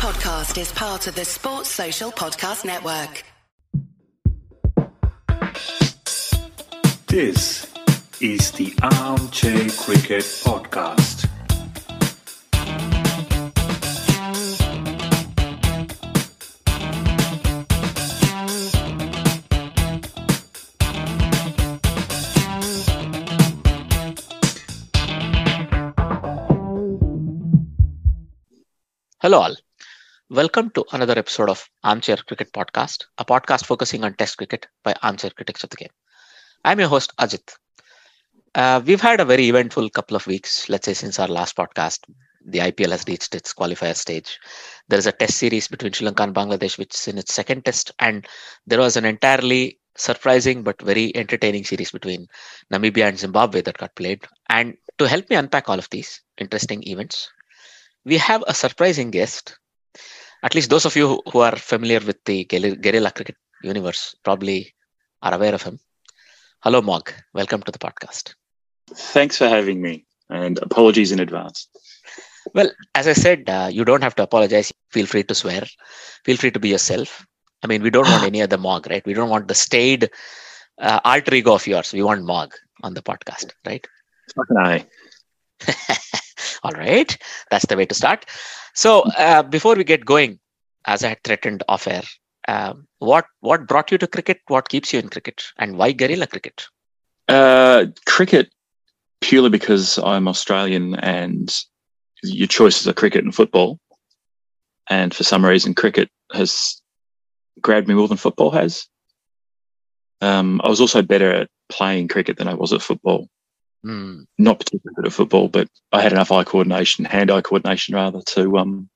podcast is part of the Sports Social Podcast Network. This is the Armchair Cricket Podcast. Hello, all. Welcome to another episode of Armchair Cricket Podcast, a podcast focusing on Test cricket by armchair critics of the game. I'm your host, Ajit. Uh, we've had a very eventful couple of weeks, let's say, since our last podcast. The IPL has reached its qualifier stage. There is a test series between Sri Lanka and Bangladesh, which is in its second test, and there was an entirely surprising but very entertaining series between Namibia and Zimbabwe that got played. And to help me unpack all of these interesting events, we have a surprising guest. At least those of you who are familiar with the guerrilla cricket universe probably are aware of him. Hello, Mog. Welcome to the podcast. Thanks for having me, and apologies in advance. Well, as I said, uh, you don't have to apologize. Feel free to swear. Feel free to be yourself. I mean, we don't want any other Mog, right? We don't want the staid uh, alter ego of yours. We want Mog on the podcast, right? Fucking I. All right, that's the way to start. So uh, before we get going, as I had threatened off air, um, what what brought you to cricket? What keeps you in cricket, and why guerrilla cricket? Uh, cricket purely because I'm Australian and your choices are cricket and football. And for some reason, cricket has grabbed me more than football has. Um, I was also better at playing cricket than I was at football. Hmm. Not particularly good at football, but I had enough eye coordination, hand-eye coordination rather, to um,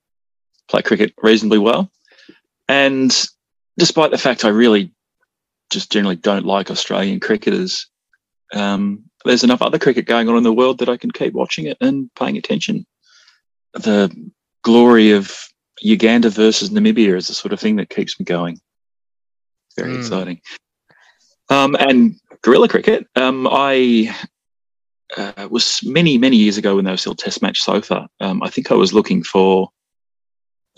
play cricket reasonably well. And despite the fact I really just generally don't like Australian cricketers, um, there's enough other cricket going on in the world that I can keep watching it and paying attention. The glory of Uganda versus Namibia is the sort of thing that keeps me going. Very Mm. exciting. Um, and guerrilla cricket, um, I uh, was many, many years ago when they were still Test Match Sofa. Um, I think I was looking for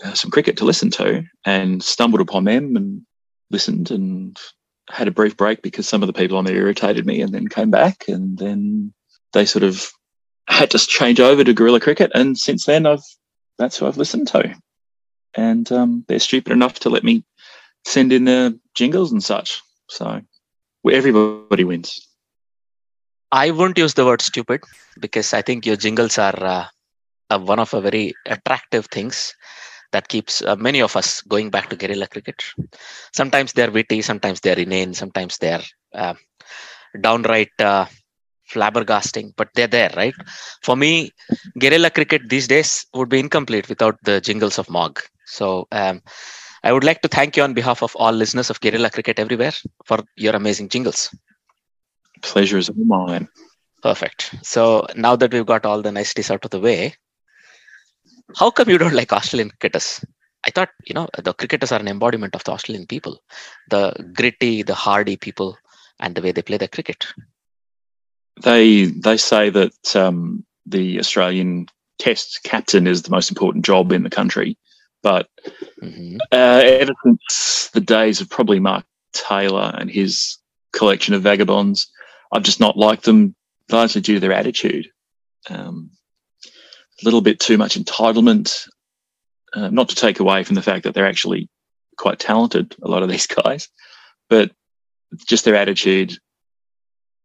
uh, some cricket to listen to and stumbled upon them and listened and had a brief break because some of the people on there irritated me and then came back and then they sort of had to change over to guerrilla cricket and since then I've that's who I've listened to and um, they're stupid enough to let me send in the jingles and such so everybody wins I won't use the word stupid because I think your jingles are uh, uh, one of a very attractive things that keeps uh, many of us going back to guerrilla cricket. Sometimes they're witty, sometimes they're inane, sometimes they're uh, downright uh, flabbergasting, but they're there, right? For me, guerrilla cricket these days would be incomplete without the jingles of Mog. So um, I would like to thank you on behalf of all listeners of guerrilla cricket everywhere for your amazing jingles. Pleasure is all mine Perfect. So now that we've got all the niceties out of the way, how come you don't like Australian cricketers? I thought, you know, the cricketers are an embodiment of the Australian people, the gritty, the hardy people, and the way they play their cricket. they they say that um, the Australian Test captain is the most important job in the country, but Mhm. uh, ever since the days of probably Mark Taylor and his collection of vagabonds, I've just not liked them largely due to their attitude. Um, a little bit too much entitlement, uh, not to take away from the fact that they're actually quite talented, a lot of these guys, but just their attitude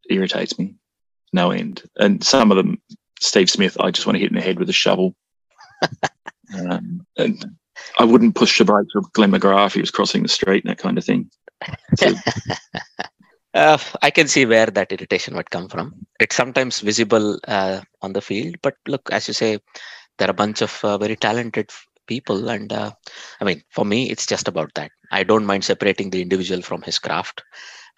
irritates me no end. And some of them, Steve Smith, I just want to hit in the head with a shovel. um, and I wouldn't push the brakes of Glenn McGrath if he was crossing the street and that kind of thing. So, Uh, I can see where that irritation would come from. It's sometimes visible uh, on the field, but look, as you say, there are a bunch of uh, very talented people, and uh, I mean, for me, it's just about that. I don't mind separating the individual from his craft,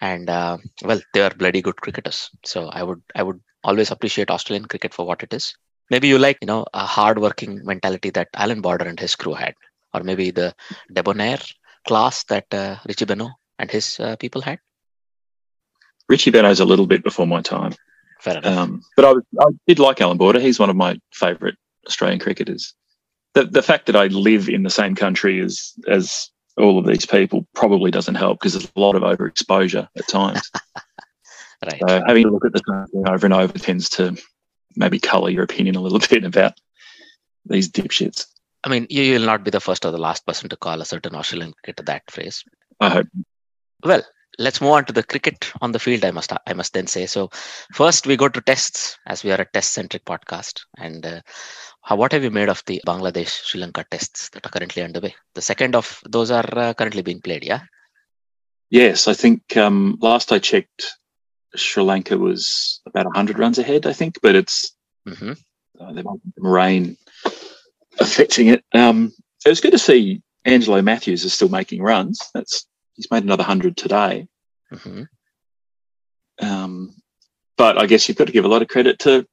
and uh, well, they are bloody good cricketers. So I would, I would always appreciate Australian cricket for what it is. Maybe you like, you know, a hard-working mentality that Alan Border and his crew had, or maybe the debonair class that uh, Richie Benaud and his people had. Richie Benaud's a little bit before my time. Fair enough. Um, but I, I did like Alan Border. He's one of my favourite Australian cricketers. the the fact that I live in the same country as as all of these people probably doesn't help because there's a lot of overexposure at times. Right. So having a look at the thing over and over tends to maybe colour your opinion a little bit about these dipshits. I mean, you will not be the first or the last person to call a certain Australian cricketer that phrase. I hope. Well, let's move on to the cricket on the field. I must I must then say so. First, we go to tests as we are a test centric podcast. And uh, how, what have you made of the Bangladesh Sri Lanka tests that are currently underway? The second of those are uh, currently being played. Yeah. Yes, I think um, last I checked, Sri Lanka was about 100 runs ahead, I think, but it's hmm uh, there might be some rain affecting it. Um, it was good to see Angelo Mathews is still making runs. That's he's made another 100 today. hmm Um, but I guess you've got to give a lot of credit to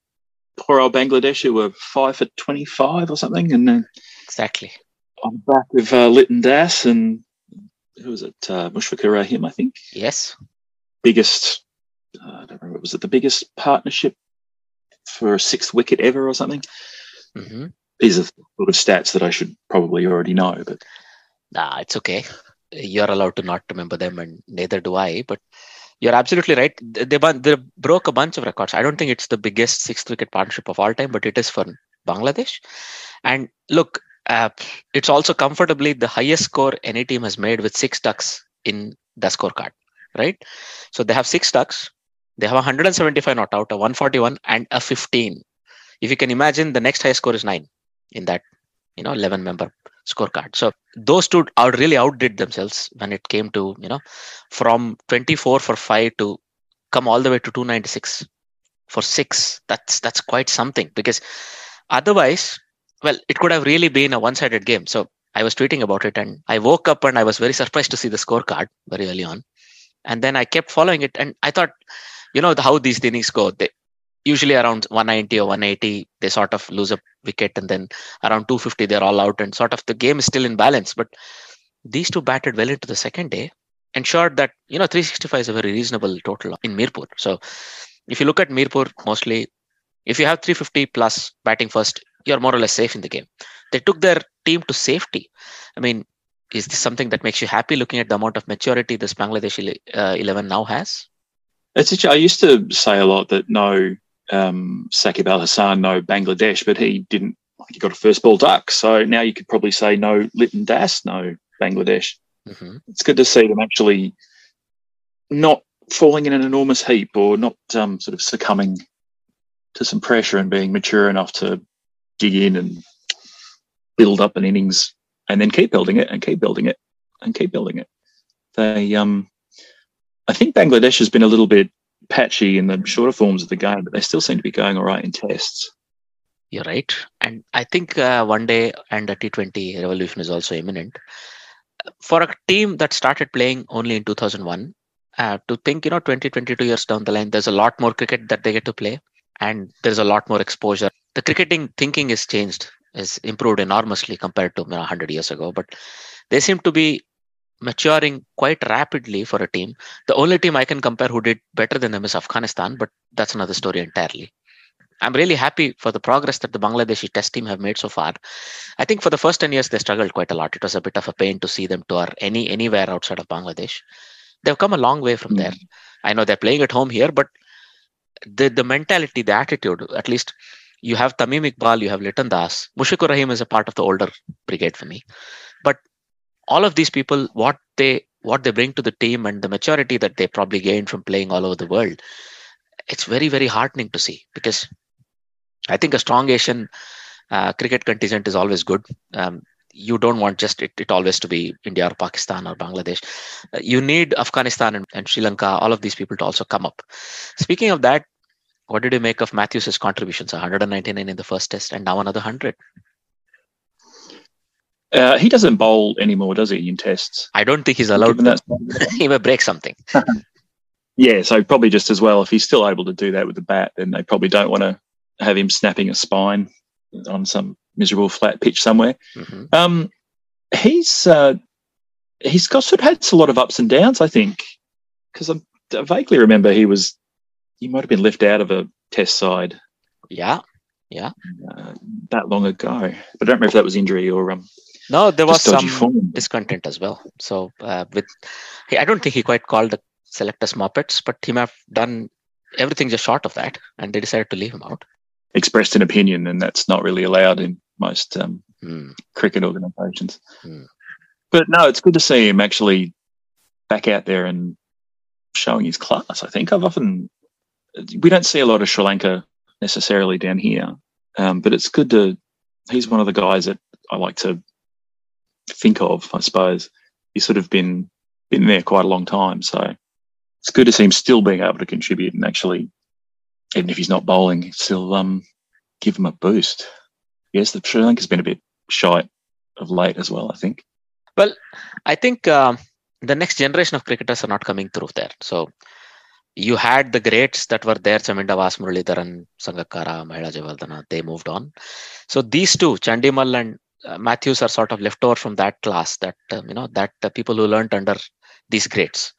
poor old Bangladesh who were five for 25 or something. And then Exactly. on the back of uh, Litton Das and who was it? Uh, Mushfiqur Rahim, I think. Yes. Biggest, uh, I don't remember, was it the biggest partnership for a sixth wicket ever or something? hmm These are sort of stats that I should probably already know, but Nah, it's okay. You're allowed to not remember them, and neither do I. But you're absolutely right. They, they, broke a bunch of records. I don't think it's the biggest sixth wicket partnership of all time, but it is for Bangladesh. And look, uh, it's also comfortably the highest score any team has made with six ducks in the scorecard, right? So they have six ducks. They have 175 not out, a 141, and a 15. If you can imagine, the next highest score is nine in that, you know, 11 member scorecard. So those two out really outdid themselves when it came to you know from 24 for five to come all the way to 296 for six. That's that's quite something because otherwise, well, it could have really been a one-sided game. So I was tweeting about it and I woke up and I was very surprised to see the scorecard very early on, and then I kept following it and I thought, you know, how these innings go. They usually around 190 or 180 they sort of lose a wicket and then around 250 they're all out and sort of the game is still in balance. But these two batted well into the second day ensured that you know 365 is a very reasonable total in mirpur. So if you look at mirpur mostly if you have 350 plus batting first you're more or less safe in the game. They took their team to safety. I mean is this something that makes you happy looking at the amount of maturity this bangladesh uh, 11 now has? It's. a- I used to say a lot that no um, Shakib Al Hasan, no Bangladesh, but he didn't. He got a first ball duck, so now you could probably say no Litton Das, no Bangladesh. Mhm. It's good to see them actually not falling in an enormous heap or not um, sort of succumbing to some pressure and being mature enough to dig in and build up an innings and then keep building it and keep building it and keep building it. They, um, I think Bangladesh has been a little bit patchy in the shorter forms of the game, but they still seem to be going all right in tests. You're right. And I think uh, one day and a T20 revolution is also imminent. For a team that started playing only in 2001, uh, to think, you know, 20, 22 years down the line, there's a lot more cricket that they get to play and there's a lot more exposure. The cricketing thinking is changed, is improved enormously compared to you know, 100 years ago, but they seem to be maturing quite rapidly for a team. The only team I can compare who did better than them is Afghanistan, but that's another story entirely. I'm really happy for the progress that the Bangladeshi test team have made so far. I think for the first 10 years they struggled quite a lot. It was a bit of a pain to see them tour any anywhere outside of Bangladesh. They've come a long way from there. Hmm. I know they're playing at home here, but the the mentality, the attitude, at least you have Tamim Iqbal, you have Litton Das. Mushfiqur Rahim is a part of the older brigade for me. But all of these people, what they what they bring to the team and the maturity that they probably gained from playing all over the world, it's very, very heartening to see because I think a strong Asian uh, cricket contingent is always good. Um, you don't want just it, it always to be India or Pakistan or Bangladesh. Uh, you need Afghanistan and, and Sri Lanka, all of these people to also come up. Speaking of that, what did you make of mathews's contributions? 199 in the first test and now another 100. Uh, he doesn't bowl anymore, does he, in tests? I don't think he's allowed to. he may break something. yeah, so probably just as well if he's still able to do that with the bat, then they probably don't want to have him snapping a spine on some miserable flat pitch somewhere. Mhm. Um, he's uh, he's got sort of had a lot of ups and downs, I think, because I vaguely remember he was he might have been left out of a test side Yeah. Yeah. uh, that long ago. But I don't remember if that was injury or um, No, there was some form. discontent as well. So uh, with, I don't think he quite called the selectors Muppets, but he may have done everything just short of that, and they decided to leave him out. Expressed an opinion, and that's not really allowed in most um, Hmm. cricket organisations. Hmm. But no, it's good to see him actually back out there and showing his class. I think I've often we don't see a lot of Sri Lanka necessarily down here, um, but it's good to. He's one of the guys that I like to think of. I suppose he's sort of been been there quite a long time, so it's good to see him still being able to contribute and actually, even if he's not bowling, still um, give him a boost. Yes, the Sri Lanka's been a bit shy of late as well. I think. Well, I think um, the next generation of cricketers are not coming through there. So you had the greats that were there, Chaminda Vas, Sangakkara, Mahela Jayawardene, they moved on. So these two, Chandimal and uh, Mathews are sort of left over from that class that, um, you know, that uh, people who learned under these greats.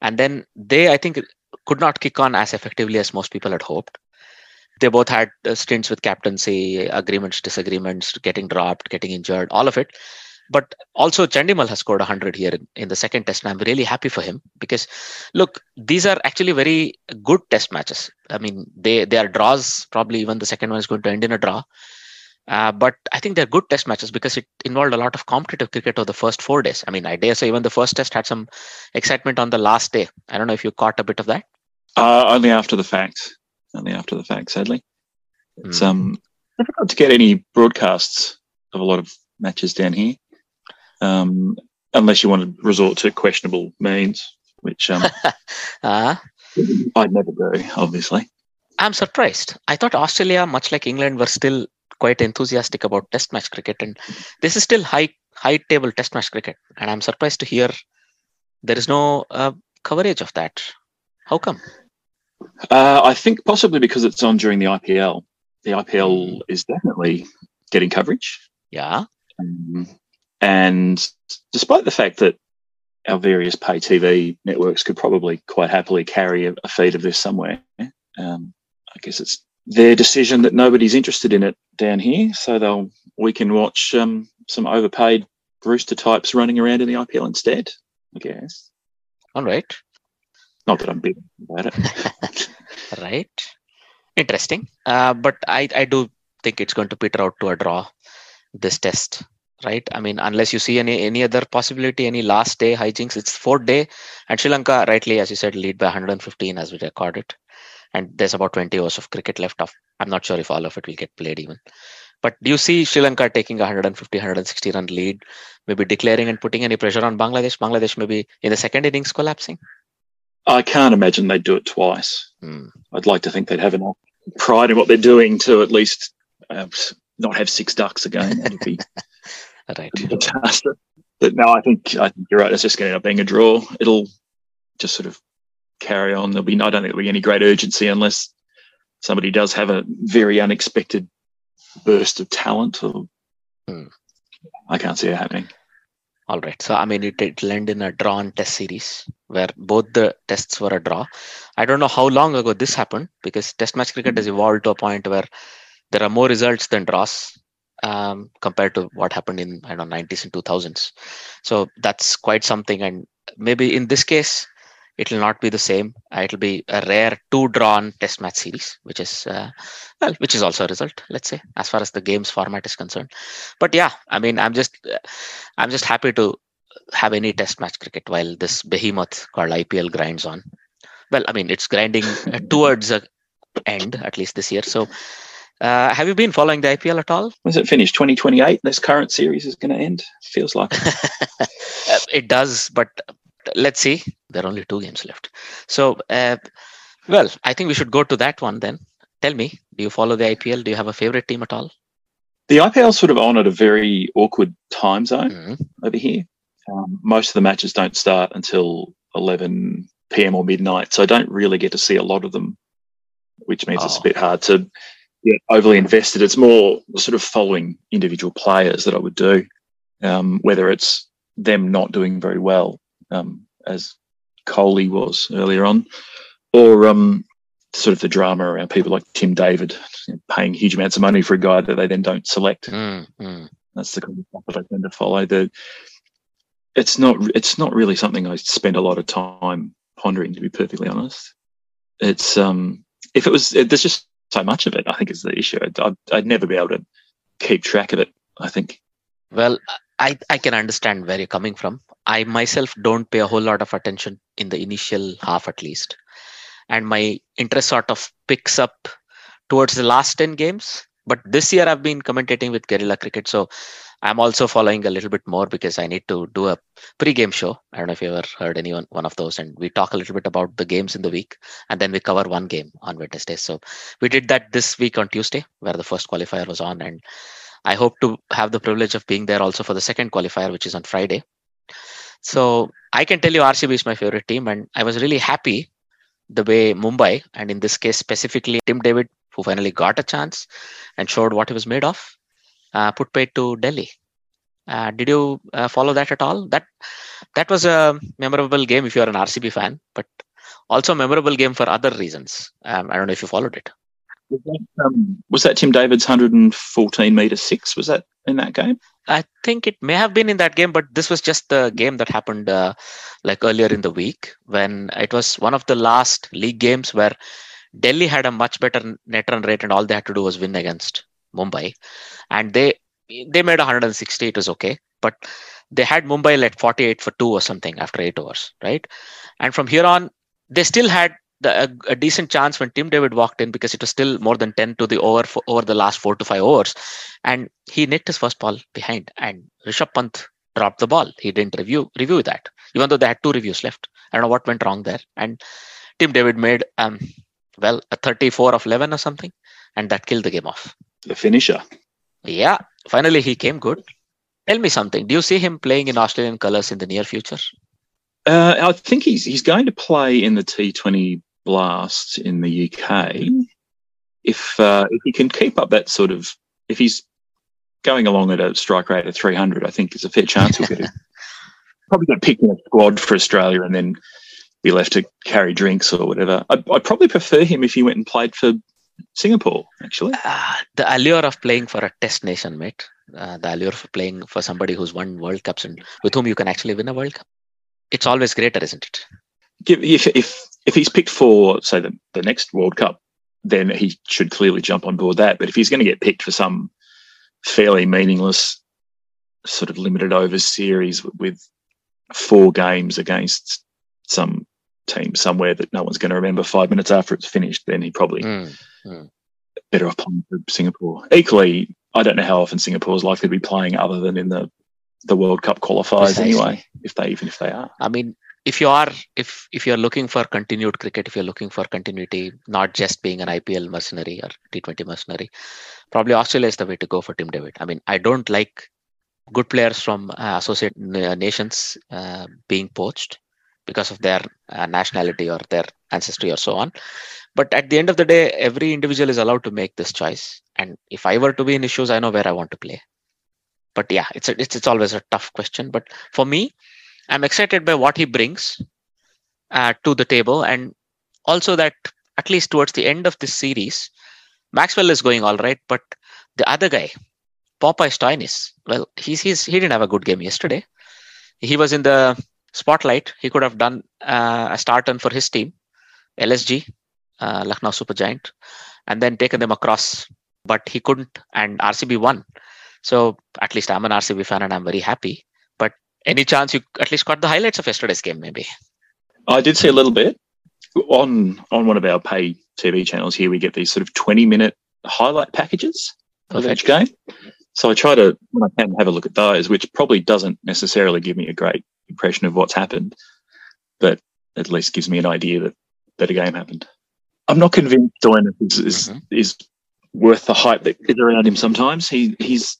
And then they, I think, could not kick on as effectively as most people had hoped. They both had uh, stints with captaincy, agreements, disagreements, getting dropped, getting injured, all of it. But also, Chandimal has scored 100 here in, in the second test, and I'm really happy for him because, look, these are actually very good test matches. I mean, they they are draws. Probably even the second one is going to end in a draw. Uh, but I think they're good test matches because it involved a lot of competitive cricket over the first four days. I mean, I dare say even the first test had some excitement on the last day. I don't know if you caught a bit of that. Uh, only after the fact. Only after the fact, sadly. It's Hmm. um difficult to get any broadcasts of a lot of matches down here, um, unless you want to resort to questionable means, which um, Uh, I'd never do, obviously. I'm surprised. I thought Australia, much like England, were still quite enthusiastic about Test match cricket, and this is still high high table Test match cricket. And I'm surprised to hear there is no uh, coverage of that. How come? Uh, I think possibly because it's on during the IPL. The IPL is definitely getting coverage. Yeah, Um, and despite the fact that our various pay TV networks could probably quite happily carry a, a feed of this somewhere, um, I guess it's their decision that nobody's interested in it down here. So they'll we can watch um, some overpaid rooster types running around in the IPL instead. I guess. all right, Not that I'm big about it. right. Interesting. Uh, but I I do think it's going to peter out to a draw this test. Right. I mean, unless you see any any other possibility, any last day hijinks, it's fourth day, and Sri Lanka, rightly as you said, lead by 115 as we record it. And there's about 20 overs of cricket left off. I'm not sure if all of it will get played even. But do you see Sri Lanka taking a 150, 160 run lead, maybe declaring and putting any pressure on Bangladesh? Bangladesh maybe in the second innings collapsing? I can't imagine they'd do it twice. Hmm. I'd like to think they'd have enough pride in what they're doing to at least uh, not have six ducks again. That'd be Right. a disaster. But no, I think I think you're right. It's just going to end up being a draw. It'll just sort of carry on. There'll be I don't think there'll be any great urgency unless somebody does have a very unexpected burst of talent. Or Hmm. I can't see it happening. All right. So, I mean, it, it'll end in a drawn test series where both the tests were a draw. I don't know how long ago this happened because test match cricket has evolved to a point where there are more results than draws um, compared to what happened in, I don't know, 90s and 2000s. So that's quite something. And maybe in this case, it will not be the same. Uh, it'll be a rare two drawn test match series, which is, uh, well, which is also a result, let's say, as far as the game's format is concerned. But yeah, I mean, I'm just, uh, I'm just happy to have any test match cricket while this behemoth called IPL grinds on. Well, I mean, it's grinding uh, towards a end at least this year. So, uh, have you been following the IPL at all? Was it finished 2028? This current series is going to end. Feels like it does, but let's see. There are only two games left. So, uh, well, I think we should go to that one then. Tell me, do you follow the IPL? Do you have a favorite team at all? the IPL sort of on at a very awkward time zone. Mhm. over here. Um, most of the matches don't start until 11 p.m. or midnight, so I don't really get to see a lot of them, which means it's a Oh. bit hard to get overly invested. It's more sort of following individual players that I would do, um, whether it's them not doing very well, um, as Kohli was earlier on, or um, sort of the drama around people like Tim David you know, paying huge amounts of money for a guy that they then don't select. Mm, mm. That's the kind of stuff that I tend to follow. The it's not it's not really something I spend a lot of time pondering, to be perfectly honest. It's um if it was it, there's just so much of it. I think is the issue. I'd, I'd, never be able to keep track of it. I think. Well, I, I can understand where you're coming from. I myself don't pay a whole lot of attention in the initial half at least. And my interest sort of picks up towards the last 10 games. But this year I've been commentating with Guerrilla Cricket. So I'm also following a little bit more because I need to do a pre-game show. I don't know if you ever heard anyone one of those, and we talk a little bit about the games in the week, and then we cover one game on Wednesday. So we did that this week on Tuesday, where the first qualifier was on, and I hope to have the privilege of being there also for the second qualifier, which is on Friday. So I can tell you RCB is my favorite team, and I was really happy the way Mumbai, and in this case specifically Tim David, who finally got a chance and showed what he was made of, uh, put paid to Delhi. Uh, did you uh, follow that at all? That that was a memorable game if you're an RCB fan, but also a memorable game for other reasons. Um, I don't know if you followed it. Was that, um, was that Tim David's 114 meter six? Was that in that game? I think it may have been in that game, but this was just the game that happened uh, like earlier in the week when it was one of the last league games where Delhi had a much better net run rate and all they had to do was win against Mumbai, and they they made 160. It was okay, but they had Mumbai at 48 for two or something after eight overs, right? And from here on, they still had the, a, a, decent chance when Tim David walked in because it was still more than 10 to the over for, over the last four to five overs, and he nicked his first ball behind, and Rishabh Pant dropped the ball. He didn't review review that, even though they had two reviews left. I don't know what went wrong there, and Tim David made um well a 34 of 11 or something, and that killed the game off the finisher. Yeah, finally he came good. Tell me something. Do you see him playing in Australian colours in the near future? Uh, I think he's he's going to play in the T20 Blast in the UK. If uh, if he can keep up that sort of, if he's going along at a strike rate of 300, I think there's a fair chance he'll get it. Probably get picked in a squad for Australia and then be left to carry drinks or whatever. I'd, I'd probably prefer him if he went and played for Singapore, actually. Uh, the allure of playing for a test nation, mate. Uh, the allure of playing for somebody who's won World Cups and with whom you can actually win a World Cup. It's always greater, isn't it? If if if he's picked for say the, the next World Cup, then he should clearly jump on board that. But if he's going to get picked for some fairly meaningless sort of limited over series with four games against some team somewhere that no one's going to remember five minutes after it's finished, then he probably mm, mm. better off playing for Singapore. Equally, I don't know how often Singapore is likely to be playing other than in the the World Cup qualifiers Precisely. anyway, if they even if they are. I mean, if you are if if you're looking for continued cricket, if you're looking for continuity, not just being an IPL mercenary or T20 mercenary, probably Australia is the way to go for Tim David. I mean, I don't like good players from uh, associate nations uh, being poached because of their uh, nationality or their ancestry or so on. But at the end of the day every individual is allowed to make this choice. And if i were to be in issues i know where i want to play. But yeah it's a, it's, it's always a tough question. But for me i'm excited by what he brings uh, to the table and also that at least towards the end of this series maxwell is going all right but the other guy Popeye Stoinis, well, he's, he's he didn't have a good game yesterday. He was in the spotlight. He could have done uh, a start run for his team, LSG, uh, Lucknow Super Giant, and then taken them across. But he couldn't, and RCB won. So at least I'm an RCB fan, and I'm very happy. Any chance you at least got the highlights of yesterday's game, maybe? I did see a little bit on on one of our pay TV channels. Here we get these sort of 20 minute highlight packages Perfect. of each game. So I try to, when I can, have a look at those, which probably doesn't necessarily give me a great impression of what's happened, but at least gives me an idea that, that a game happened. I'm not convinced Stoinis is, is, mm-hmm. is worth the hype that is around him sometimes. He he's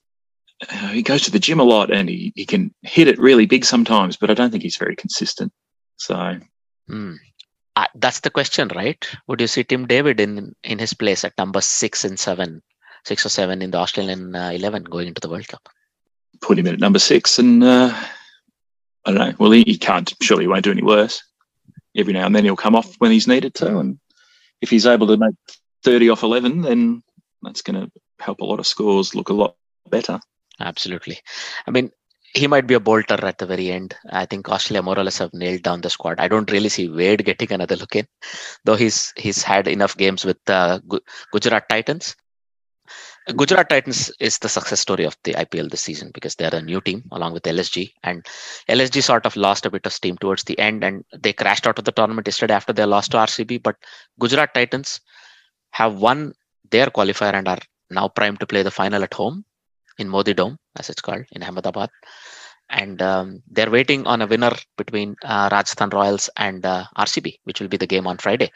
uh, he goes to the gym a lot and he, he can hit it really big sometimes, but I don't think he's very consistent. So mm. uh, that's the question, right? Would you see Tim David in in his place at number six and seven, six or seven in the Australian uh, eleven going into the World Cup? Put him in at number six and uh, I don't know. Well, he, he can't. Surely he won't do any worse. Every now and then he'll come off when he's needed to, and if he's able to make 30 off 11, then that's going to help a lot of scores look a lot better. Absolutely. I mean, he might be a bolter at the very end. I think Australia more or less have nailed down the squad. I don't really see Wade getting another look in, though he's he's had enough games with uh, Gujarat Titans. Gujarat Titans is the success story of the IPL this season because they're a new team along with LSG, and LSG sort of lost a bit of steam towards the end, and they crashed out of the tournament yesterday after their loss to RCB. But Gujarat Titans have won their qualifier and are now primed to play the final at home in Modi Dome, as it's called, in Ahmedabad. And um, they're waiting on a winner between uh, Rajasthan Royals and uh, RCB, which will be the game on Friday.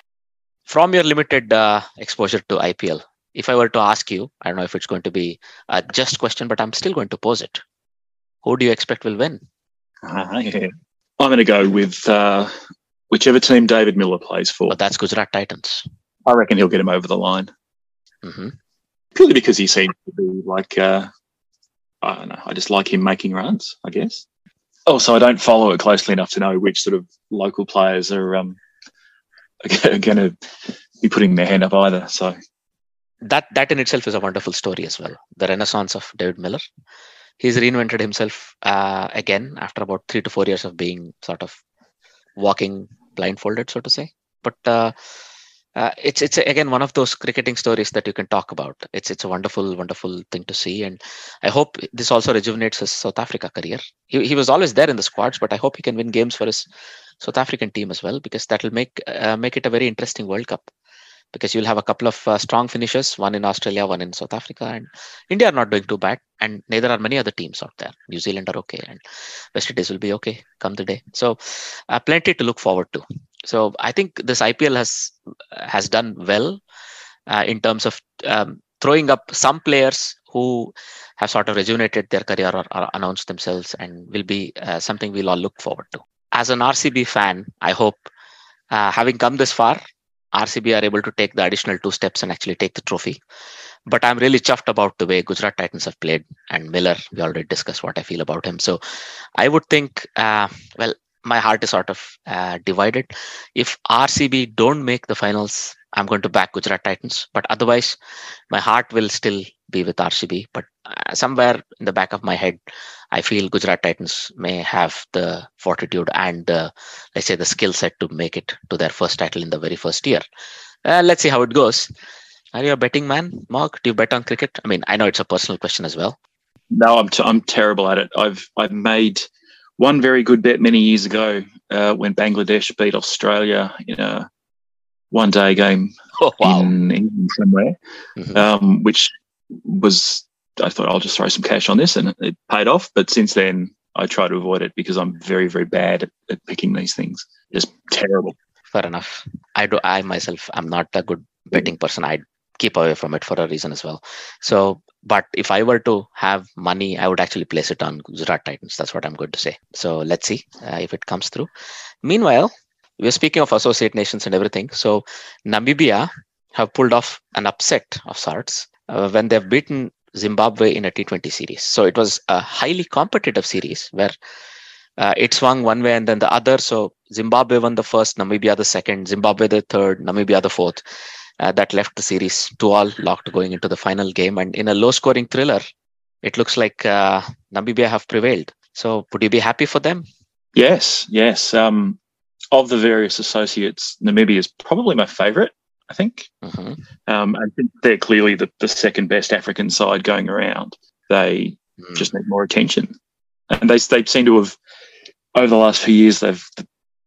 From your limited uh, exposure to IPL, if I were to ask you, I don't know if it's going to be a just question, but I'm still going to pose it. Who do you expect will win? Uh, yeah. I'm going to go with uh, whichever team David Miller plays for. Oh, that's Gujarat Titans. I reckon he'll get him over the line. Mm-hmm. Purely because he seems to be like uh, I don't know. I just like him making runs, I guess. Also, I don't follow it closely enough to know which sort of local players are um, going to be putting their hand up either. So that that in itself is a wonderful story as well. The renaissance of David Miller. He's reinvented himself uh, again after about three to four years of being sort of walking blindfolded, so to say. But uh, uh, it's it's again one of those cricketing stories that you can talk about. It's it's a wonderful wonderful thing to see, and I hope this also rejuvenates his South Africa career. He he was always there in the squads, but I hope he can win games for his South African team as well because that will make uh, make it a very interesting World Cup. Because you'll have a couple of uh, strong finishes, one in Australia, one in South Africa, and India are not doing too bad, and neither are many other teams out there. New Zealand are okay, and West Indies will be okay come the day. So, uh, plenty to look forward to. So I think this IPL has has done well uh, in terms of um, throwing up some players who have sort of rejuvenated their career or, or announced themselves and will be uh, something we'll all look forward to. As an RCB fan, I hope uh, having come this far, RCB are able to take the additional two steps and actually take the trophy. But I'm really chuffed about the way Gujarat Titans have played and Miller. We already discussed what I feel about him. So I would think, uh, well, my heart is sort of uh, divided. If RCB don't make the finals, I'm going to back Gujarat Titans. But otherwise, my heart will still be with RCB. But uh, somewhere in the back of my head, I feel Gujarat Titans may have the fortitude and the, let's say, the skill set to make it to their first title in the very first year. Uh, let's see how it goes. Are you a betting man, Mog? Do you bet on cricket? I mean, I know it's a personal question as well. No, I'm t- I'm terrible at it. I've I've made one very good bet many years ago uh, when Bangladesh beat Australia in a one day game oh, wow. in England somewhere, mm-hmm. um, which was, I thought I'll just throw some cash on this and it paid off. But since then, I try to avoid it because I'm very, very bad at, at picking these things. Just terrible. Fair enough. I do. I myself, I'm not a good betting person. I keep away from it for a reason as well. So but if I were to have money, I would actually place it on Gujarat Titans. That's what I'm going to say. So let's see uh, if it comes through. Meanwhile, we're speaking of associate nations and everything. So Namibia have pulled off an upset of sorts uh, when they've beaten Zimbabwe in a T20 series. So it was a highly competitive series where uh, it swung one way and then the other. So Zimbabwe won the first, Namibia the second, Zimbabwe the third, Namibia the fourth uh, that left the series two all locked going into the final game. And in a low scoring thriller, it looks like uh, Namibia have prevailed. So would you be happy for them? Yes, yes. Um, of the various associates, Namibia is probably my favourite. I think. Mm-hmm. Um, I think they're clearly the, the second best African side going around. They mm. just need more attention, and they they seem to have over the last few years they've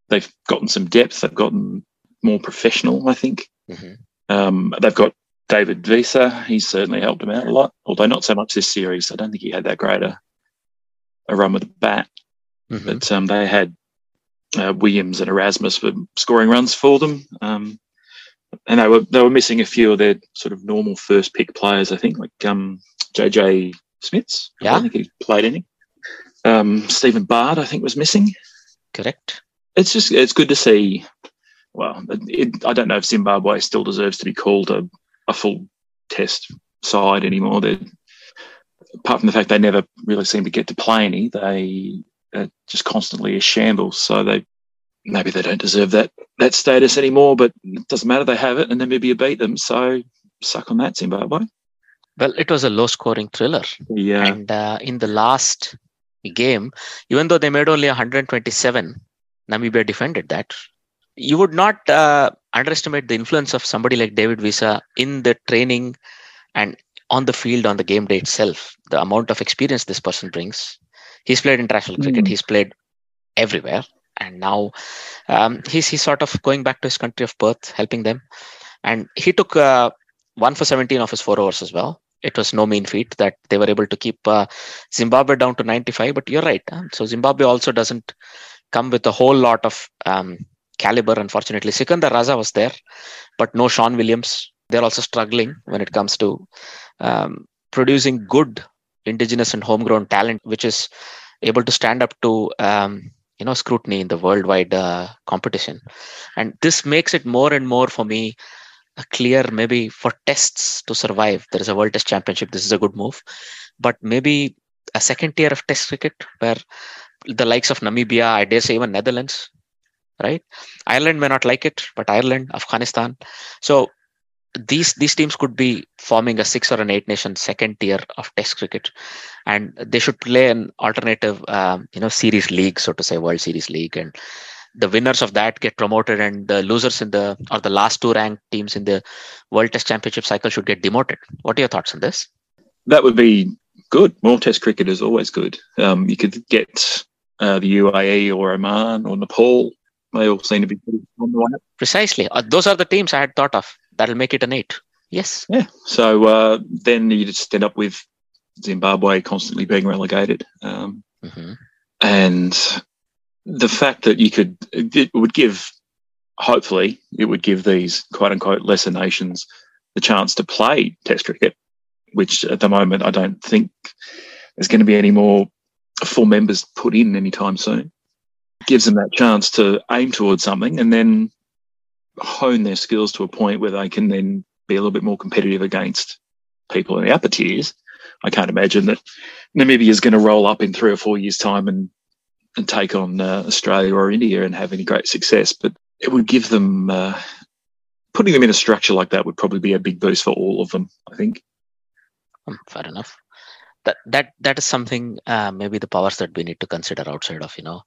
they've gotten some depth. They've gotten more professional. I think. Mm-hmm. Um, they've got David Wiese. He's certainly helped them out a lot, although not so much this series. I don't think he had that great a, a run with the bat. Mm-hmm. But um, they had uh, Williams and Erasmus for scoring runs for them. Um, and they were they were missing a few of their sort of normal first pick players. I think like um, JJ Smits. Yeah, I don't think he played any. Um, Stephan Baard, I think, was missing. Correct. It's just it's good to see well, it, I don't know if Zimbabwe still deserves to be called a, a full test side anymore. They're, apart from the fact they never really seem to get to play any, they are just constantly a shambles. So they maybe they don't deserve that that status anymore, but it doesn't matter. They have it, and Namibia beat them. So suck on that, Zimbabwe. Well, it was a low scoring thriller. Yeah. And uh, in the last game, even though they made only 127, Namibia defended that. You would not uh, underestimate the influence of somebody like David Wiese in the training and on the field on the game day itself. The amount of experience this person brings. He's played international cricket. Mm. He's played everywhere, and now um, he's he's sort of going back to his country of birth, helping them. And he took uh, one for 17 of his four overs as well. It was no mean feat that they were able to keep uh, Zimbabwe down to 95. But you're right. huh? So Zimbabwe also doesn't come with a whole lot of um, caliber. Unfortunately, Sikandar Raza was there, but no Sean Williams. They're also struggling when it comes to um, producing good indigenous and homegrown talent, which is able to stand up to um, you know scrutiny in the worldwide uh, competition. And this makes it more and more for me a clear maybe for tests to survive. There is a World Test Championship. This is a good move, but maybe a second tier of Test cricket where the likes of Namibia, I dare say even Netherlands, right? Ireland may not like it, but Ireland, Afghanistan. So these these teams could be forming a six or an eight nation second tier of Test cricket, and they should play an alternative, um, you know, series league, so to say, World Series league, and the winners of that get promoted, and the losers in the or the last two ranked teams in the World Test Championship cycle should get demoted. What are your thoughts on this? That would be good. More Test cricket is always good. Um, you could get uh, the UAE or Oman or Nepal. They all seem to be on the way up. Precisely, uh, those are the teams I had thought of. That'll make it an eight. Yes. Yeah. So uh, then you just end up with Zimbabwe constantly being relegated. Um, hmm and the fact that you could, it would give, hopefully, it would give these quote unquote lesser nations the chance to play Test cricket, which at the moment I don't think there's going to be any more full members put in anytime soon. Gives them that chance to aim towards something and then hone their skills to a point where they can then be a little bit more competitive against people in the upper tiers. I can't imagine that Namibia is going to roll up in three or four years' time and and take on uh, Australia or India and have any great success. But it would give them uh, putting them in a structure like that would probably be a big boost for all of them. I think. Um, fair enough. That that that is something uh, maybe the powers that we need to consider outside of you know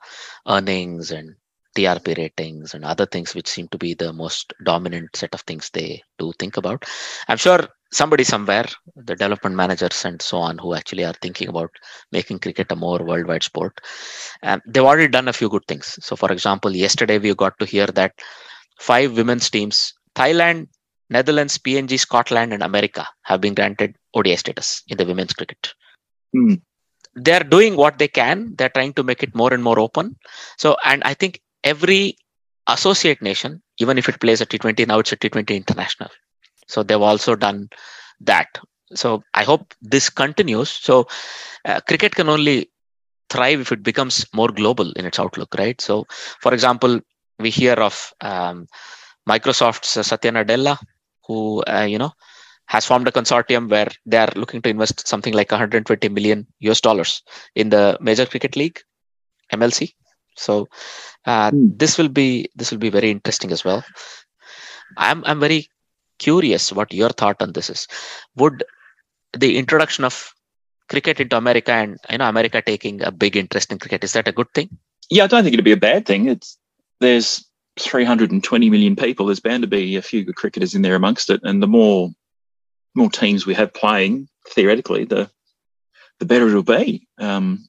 earnings and TRP ratings and other things which seem to be the most dominant set of things they do think about. I'm sure somebody somewhere, the development managers and so on, who actually are thinking about making cricket a more worldwide sport, um, they've already done a few good things. So, for example, yesterday we got to hear that five women's teams, Thailand, Netherlands, PNG, Scotland, and America, have been granted ODI status in the women's cricket. Hmm. They're doing what they can. They're trying to make it more and more open. So, and I think every associate nation, even if it plays a T20, now it's a T20 international. So they've also done that. So I hope this continues. So uh, cricket can only thrive if it becomes more global in its outlook, right? So, for example, we hear of um, Microsoft's Satya Nadella, who uh, you know has formed a consortium where they are looking to invest something like 120 million US dollars in the Major Cricket League, MLC. So uh, Hmm. this will be this will be very interesting as well. I'm I'm very curious what your thought on this is. Would the introduction of cricket into America and you know America taking a big interest in cricket is that a good thing? Yeah, I don't think it'd be a bad thing. It's there's 320 million people. There's bound to be a few good cricketers in there amongst it, and the more more teams we have playing, theoretically, the the better it'll be. Um,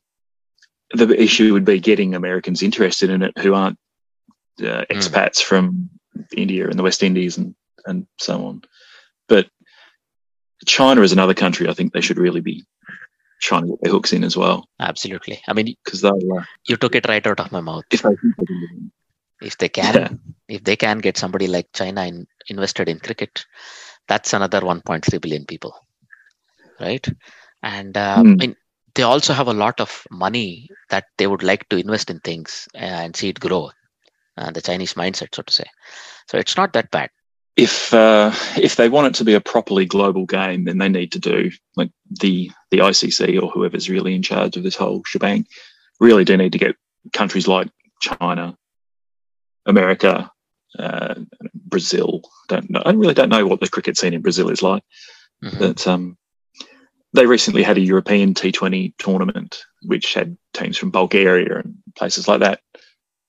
the issue would be getting Americans interested in it who aren't uh, expats from India and the West Indies and and so on. But China is another country. I think they should really be trying to get their hooks in as well Absolutely. I mean, because uh, you took it right out of my mouth. if they think they can get. If they can, Yeah. if they can get somebody like China in, invested in cricket, that's another 1.3 billion people, right? And uh, Hmm. I mean, they also have a lot of money that they would like to invest in things and see it grow. Uh, the Chinese mindset, so to say. So it's not that bad. if uh, if they want it to be a properly global game, then they need to do like the the ICC or whoever's really in charge of this whole shebang really do need to get countries like China, America, uh, Brazil. Don't know. I really don't know what the cricket scene in Brazil is like. Mhm. But um, they recently had a European T20 tournament, which had teams from Bulgaria and places like that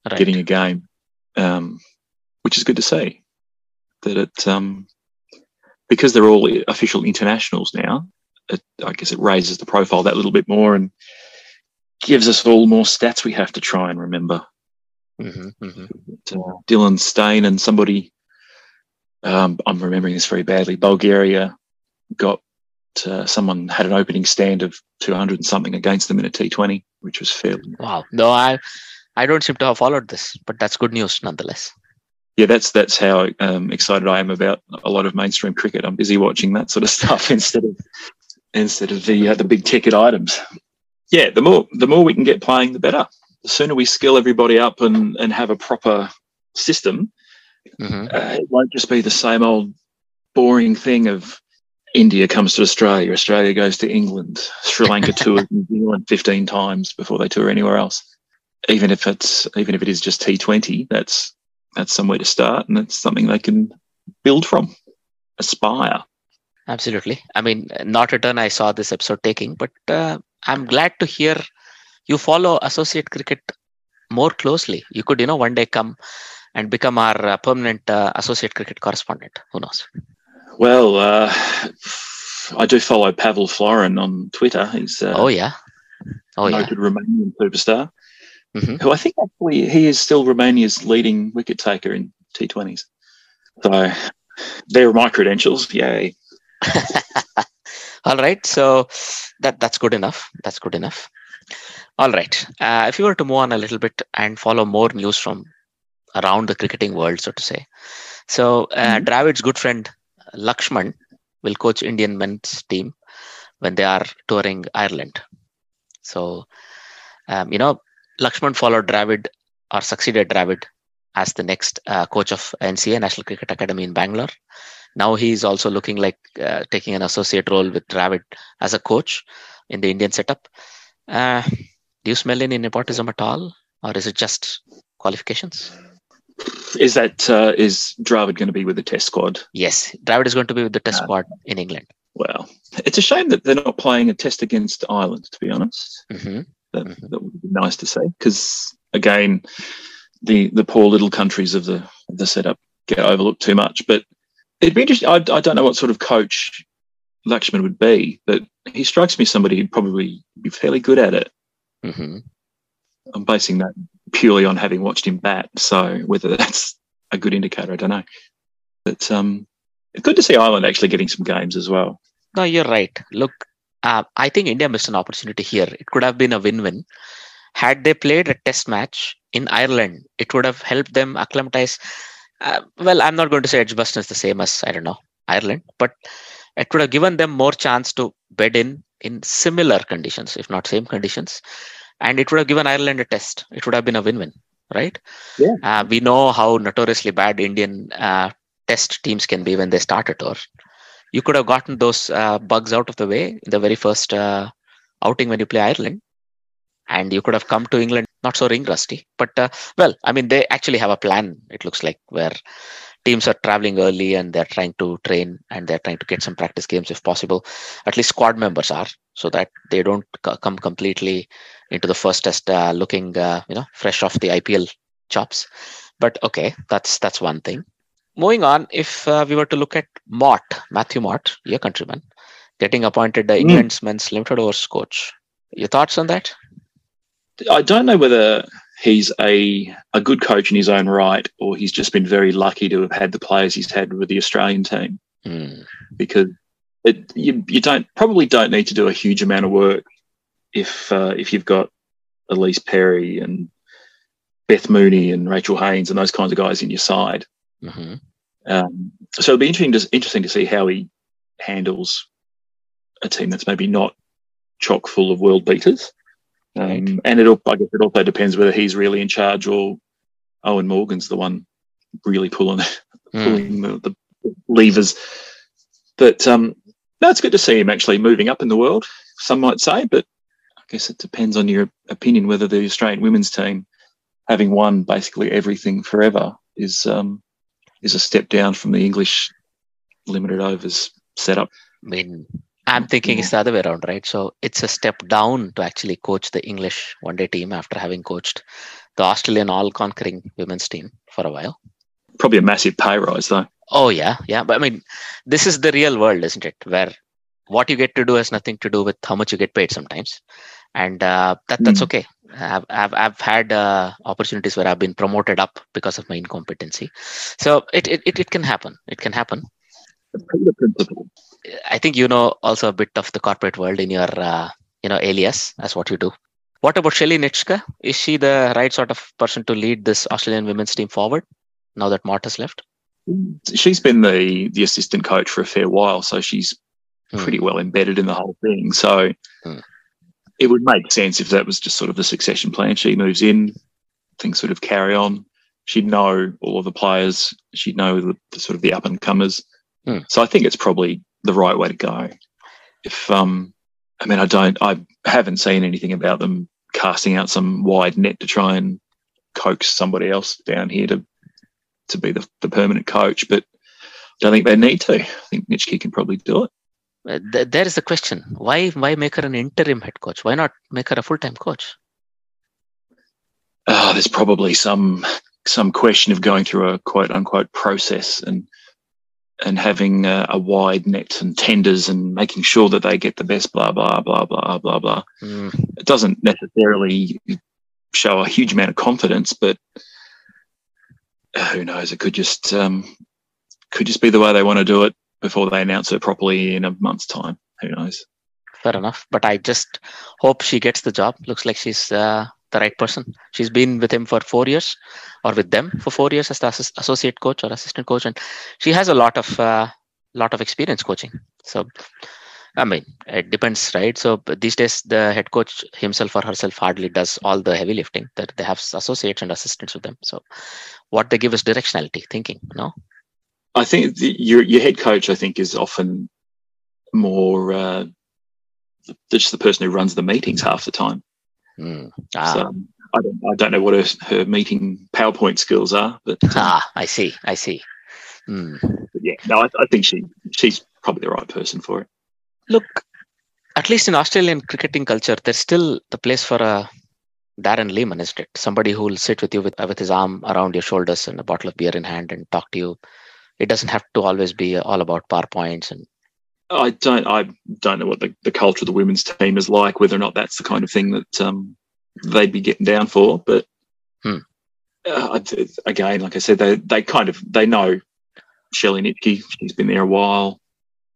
Right. getting a game, um, which is good to see. That it um, because they're all official internationals now. It, I guess it raises the profile that little bit more and gives us all more stats we have to try and remember. Mhm, mhm. But, uh, Dylan Stain and somebody, um, I'm remembering this very badly. Bulgaria got uh, someone had an opening stand of 200 and something against them in a T20, which was fairly Wow. No, I I don't seem to have followed this, but that's good news nonetheless. yeah, that's that's how um, excited I am about a lot of mainstream cricket. I'm busy watching that sort of stuff instead of instead of the uh, the big ticket items. Yeah, the more the more we can get playing, the better. The sooner we skill everybody up and and have a proper system, Mhm. uh, it won't just be the same old boring thing of India comes to Australia, Australia goes to England, Sri Lanka tours New Zealand 15 times before they tour anywhere else. Even if it's even if it is just T20, that's that's somewhere to start and that's something they can build from, aspire. Absolutely. I mean, not a turn I saw this episode taking, but uh, I'm glad to hear you follow associate cricket more closely. You could, you know, one day come and become our uh, permanent uh, associate cricket correspondent. Who knows? Well, uh, I do follow Pavel Florin on Twitter. He's uh, oh yeah. Oh yeah. noted Romanian superstar, Mhm. who I think actually he is still Romania's leading wicket taker in T20s. So there are my credentials. Yay. All right. So that that's good enough. That's good enough. All right. Uh, if you were to move on a little bit and follow more news from around the cricketing world, so to say. So uh, Mhm. Dravid's good friend Laxman will coach Indian men's team when they are touring Ireland. So, um, you know, Laxman followed Dravid or succeeded Dravid as the next uh, coach of NCA, National Cricket Academy in Bangalore. Now he's also looking like uh, taking an associate role with Dravid as a coach in the Indian setup. Uh, do you smell any nepotism at all, or is it just qualifications? Is that uh, is Dravid going to be with the Test squad? Yes, Dravid is going to be with the Test Uh, squad in England. Well, it's a shame that they're not playing a Test against Ireland. To be honest, hmm that, Mhm. that would be nice to see because again, the the poor little countries of the the setup get overlooked too much. But it'd be interesting. I, I don't know what sort of coach Laxman would be, but he strikes me as somebody who'd probably be fairly good at it. hmm I'm basing that purely on having watched him bat. So whether that's a good indicator, I don't know. But um, it's good to see Ireland actually getting some games as well. No, you're right. Look, uh, I think India missed an opportunity here. It could have been a win-win. Had they played a test match in Ireland, it would have helped them acclimatize. Uh, well, I'm not going to say Edgbaston is the same as I don't know Ireland, but it would have given them more chance to bed in in similar conditions, if not same conditions, and it would have given Ireland a test. It would have been a win-win, right? Yeah. Uh, we know how notoriously bad Indian uh, test teams can be when they start a tour you could have gotten those uh, bugs out of the way in the very first uh, outing when you play Ireland, and you could have come to England not so ring rusty. But uh, well, I mean, they actually have a plan. It looks like where teams are traveling early and they're trying to train and they're trying to get some practice games if possible. At least squad members are, so that they don't c- come completely into the first test uh, looking, uh, you know, fresh off the IPL chops. But okay, that's that's one thing moving on, if uh, we were to look at Mott, Matthew Mott, your countryman, getting appointed the Mm. England's men's limited overs coach. Your thoughts on that? I don't know whether he's a a good coach in his own right, or he's just been very lucky to have had the players he's had with the Australian team. Hmm. Because it, you you don't probably don't need to do a huge amount of work if uh, if you've got Ellyse Perry and Beth Mooney and Rachel Haynes and those kinds of guys in your side. hmm Um, so it'll be interesting to, interesting to see how he handles a team that's maybe not chock full of world beaters. Um, And it'll, I guess it also depends whether he's really in charge or Eoin Morgan's the one really pulling Hmm. pulling the, the levers. But um, no, it's good to see him actually moving up in the world. Some might say, but I guess it depends on your opinion whether the Australian women's team having won basically everything forever is um, is a step down from the English limited overs setup. I mean, I'm thinking it's the other way around, right? So it's a step down to actually coach the English one day team after having coached the Australian all conquering women's team for a while. Probably a massive pay rise, though. Oh, yeah. Yeah. But I mean, this is the real world, isn't it? Where what you get to do has nothing to do with how much you get paid sometimes. And uh, that, that's Mm. okay. I've, I've, I've had uh, opportunities where I've been promoted up because of my incompetency. So it, it, it, it can happen. It can happen. I think you know also a bit of the corporate world in your uh, you know alias as what you do. What about Shelly Nitschke? Is she the right sort of person to lead this Australian women's team forward now that Mott has left? She's been the the assistant coach for a fair while, so she's Hmm. pretty well embedded in the whole thing. So Hmm. it would make sense if that was just sort of the succession plan. She moves in, things sort of carry on. She'd know all of the players. She'd know the, the sort of the up and comers. Hmm. So I think it's probably the right way to go. If um, I mean, I don't, I haven't seen anything about them casting out some wide net to try and coax somebody else down here to to be the, the permanent coach, but I don't think they need to. I think Nitschke can probably do it. Uh, th- there is the question: Why why make her an interim head coach? Why not make her a full time coach? oh, there's probably some some question of going through a quote unquote process and and having a, a wide net and tenders and making sure that they get the best blah blah blah blah blah blah. Mm, It doesn't necessarily show a huge amount of confidence, but uh, who knows? It could just um, could just be the way they want to do it before they announce it properly in a month's time. Who knows? fair enough. But I just hope she gets the job. Looks like she's uh, the right person. She's been with him for four years, or with them for four years as the associate coach or assistant coach, and she has a lot of uh, lot of experience coaching. So, I mean, it depends, right? So these days, the head coach himself or herself hardly does all the heavy lifting. That they have associates and assistants with them. So, what they give is directionality, thinking. No, I think the, your your head coach, I think, is often more uh, just the person who runs the meetings half the time. Hmm. ah, So I don't I don't know what her, her meeting PowerPoint skills are, but, ah, I see, I see. But yeah, no, I, I think she she's probably the right person for it. Look, at least in Australian cricketing culture, there's still the place for a Darren Lehmann, isn't it? Somebody who will sit with you with, with his arm around your shoulders and a bottle of beer in hand and talk to you. It doesn't have to always be all about PowerPoints and I don't I don't know what the, the culture of the women's team is like, whether or not that's the kind of thing that um, they'd be getting down for. But Hmm. uh, again, like I said, they they kind of they know Shelly Nitschke. She's been there a while.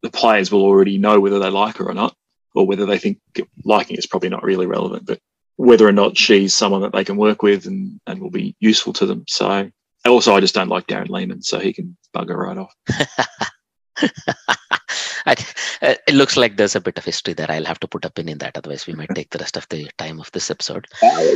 The players will already know whether they like her or not, or whether they think liking is probably not really relevant. But whether or not she's someone that they can work with and, and will be useful to them. So also, I just don't like Darren Lehmann, so he can bugger right off. I, uh, it looks like there's a bit of history there. I'll have to put a pin in that. Otherwise, we might take the rest of the time of this episode.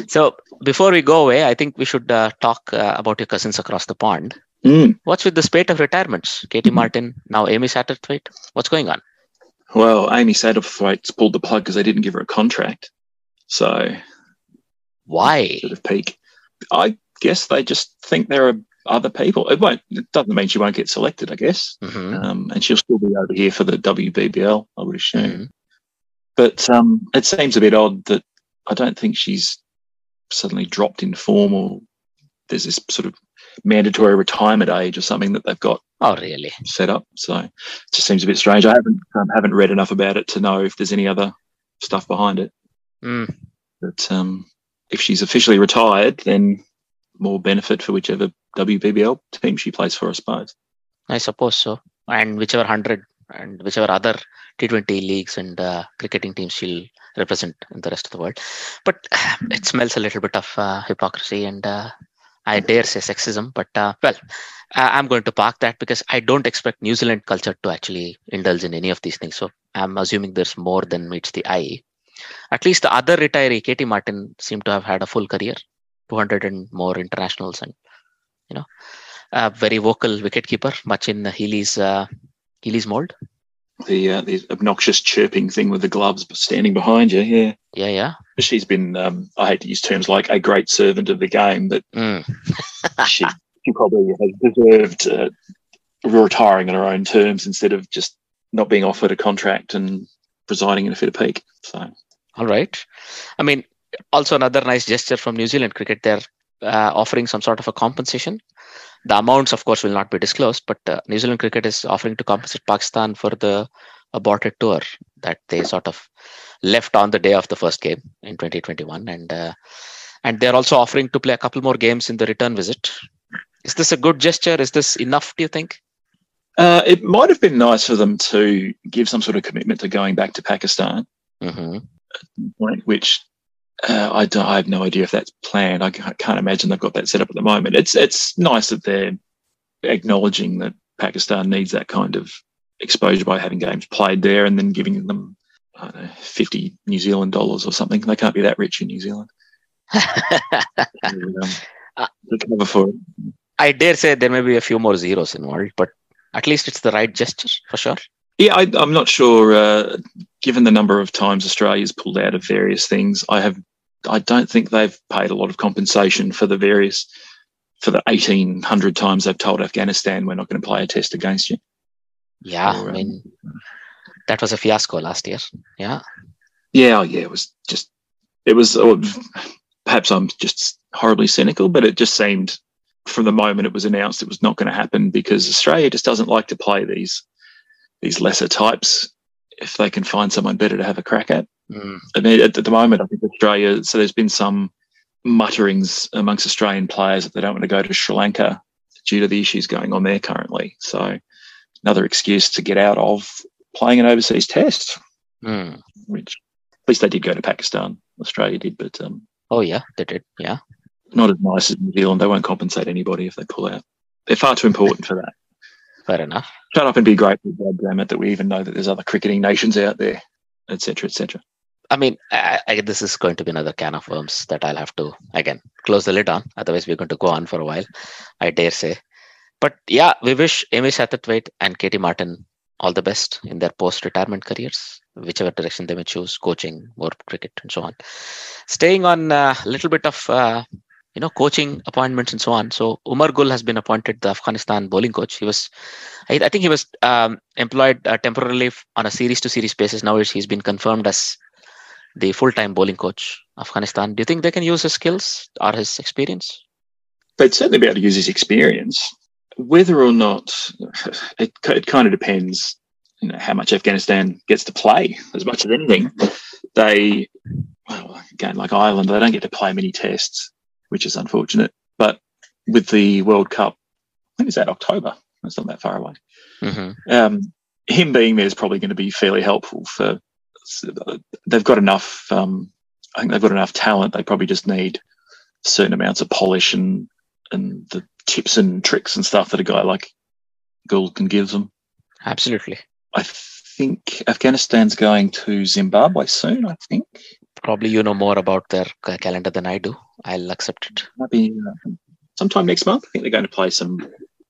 So before we go away, I think we should uh, talk uh, about your cousins across the pond. Mm. What's with the spate of retirements? Katey Martin, now Amy Satterthwaite. What's going on? Well, Amy Satterthwaite's pulled the plug because they didn't give her a contract. So, Why? sort of peak. I guess they just think there are other people. It won't. It doesn't mean she won't get selected. I guess, Mhm. um, and she'll still be over here for the WBBL. I would assume. Mhm. But um, it seems a bit odd that I don't think she's suddenly dropped in form, or there's this sort of mandatory retirement age or something that they've got Oh, really? set up. So it just seems a bit strange. I haven't um, haven't read enough about it to know if there's any other stuff behind it. Mm. But um, if she's officially retired, then more benefit for whichever WBBL team she plays for, I suppose. I suppose so. And whichever hundred and whichever other T20 leagues and uh, cricketing teams she'll represent in the rest of the world. But it smells a little bit of uh, hypocrisy and uh, I dare say sexism. But uh, well, I'm going to park that because I don't expect New Zealand culture to actually indulge in any of these things. So I'm assuming there's more than meets the eye. At least the other retiree, Katey Martin, seemed to have had a full career, 200 and more internationals, and you know, a very vocal wicketkeeper, much in Healy's uh, Healy's mold. the uh, the obnoxious chirping thing with the gloves standing behind you. Yeah, Yeah, yeah. she's been. Um, I hate to use terms like a great servant of the game, but Mm. she she probably has deserved uh, retiring on her own terms instead of just not being offered a contract and resigning in a fit of pique. So All right. I mean, also another nice gesture from New Zealand cricket. They're uh, offering some sort of a compensation. The amounts, of course, will not be disclosed, but uh, New Zealand cricket is offering to compensate Pakistan for the aborted tour that they sort of left on the day of the first game in 2021, and uh, and they're also offering to play a couple more games in the return visit. Is this a good gesture? Is this enough? Do you think? uh, it might have been nice for them to give some sort of commitment to going back to Pakistan. hmm point, which uh, I, don't, I have no idea if that's planned. I can't imagine they've got that set up at the moment. It's it's nice that they're acknowledging that Pakistan needs that kind of exposure by having games played there and then giving them I don't know, 50 New Zealand dollars or something. They can't be that rich in New Zealand. um, cover for it. I dare say there may be a few more zeros involved, but at least it's the right gesture for sure. Yeah, I, I'm not sure. Uh, given the number of times Australia's pulled out of various things, I have. I don't think they've paid a lot of compensation for the various for the 1,800 times they've told Afghanistan we're not going to play a test against you. Yeah, Or, I um, mean, that was a fiasco last year. Yeah. Yeah, oh, yeah, it was just. It was. Or perhaps I'm just horribly cynical, but it just seemed from the moment it was announced it was not going to happen because Australia just doesn't like to play these these lesser types if they can find someone better to have a crack at. Mm. I mean, at, at the moment, I think Australia. So there's been some mutterings amongst Australian players that they don't want to go to Sri Lanka due to the issues going on there currently. So another excuse to get out of playing an overseas test, Mm. which at least they did go to Pakistan. Australia did, but um, Oh, yeah, they did. Yeah. not as nice as New Zealand. They won't compensate anybody if they pull out. They're far too important for that. Fair enough. Shut up and be grateful, God damn it, that we even know that there's other cricketing nations out there, etc., etc. I mean, I, I, this is going to be another can of worms that I'll have to, again, close the lid on. Otherwise, we're going to go on for a while, I dare say. But yeah, we wish Amy Satterthwaite and Katey Martin all the best in their post retirement careers, whichever direction they may choose coaching, more cricket, and so on. Staying on a little bit of uh, you know coaching appointments and so on. So Umar Gul has been appointed the Afghanistan bowling coach. He was, I, I think he was um, employed uh, temporarily on a series to series basis. Now he's been confirmed as the full-time bowling coach Afghanistan. Do you think they can use his skills or his experience? They'd certainly be able to use his experience. Whether or not it, it kind of depends, you know, how much Afghanistan gets to play as much as anything. They, well, again, like Ireland, they don't get to play many tests, which is unfortunate. But with the World Cup, when is that? October. That's not that far away. hmm um, him being there is probably going to be fairly helpful for. They've got enough. Um, I think they've got enough talent. They probably just need certain amounts of polish and and the tips and tricks and stuff that a guy like Gul can give them. Absolutely. I think Afghanistan's going to Zimbabwe soon. I think Probably you know more about their calendar than I do. I'll accept it. might be uh, sometime next month. I think they're going to play some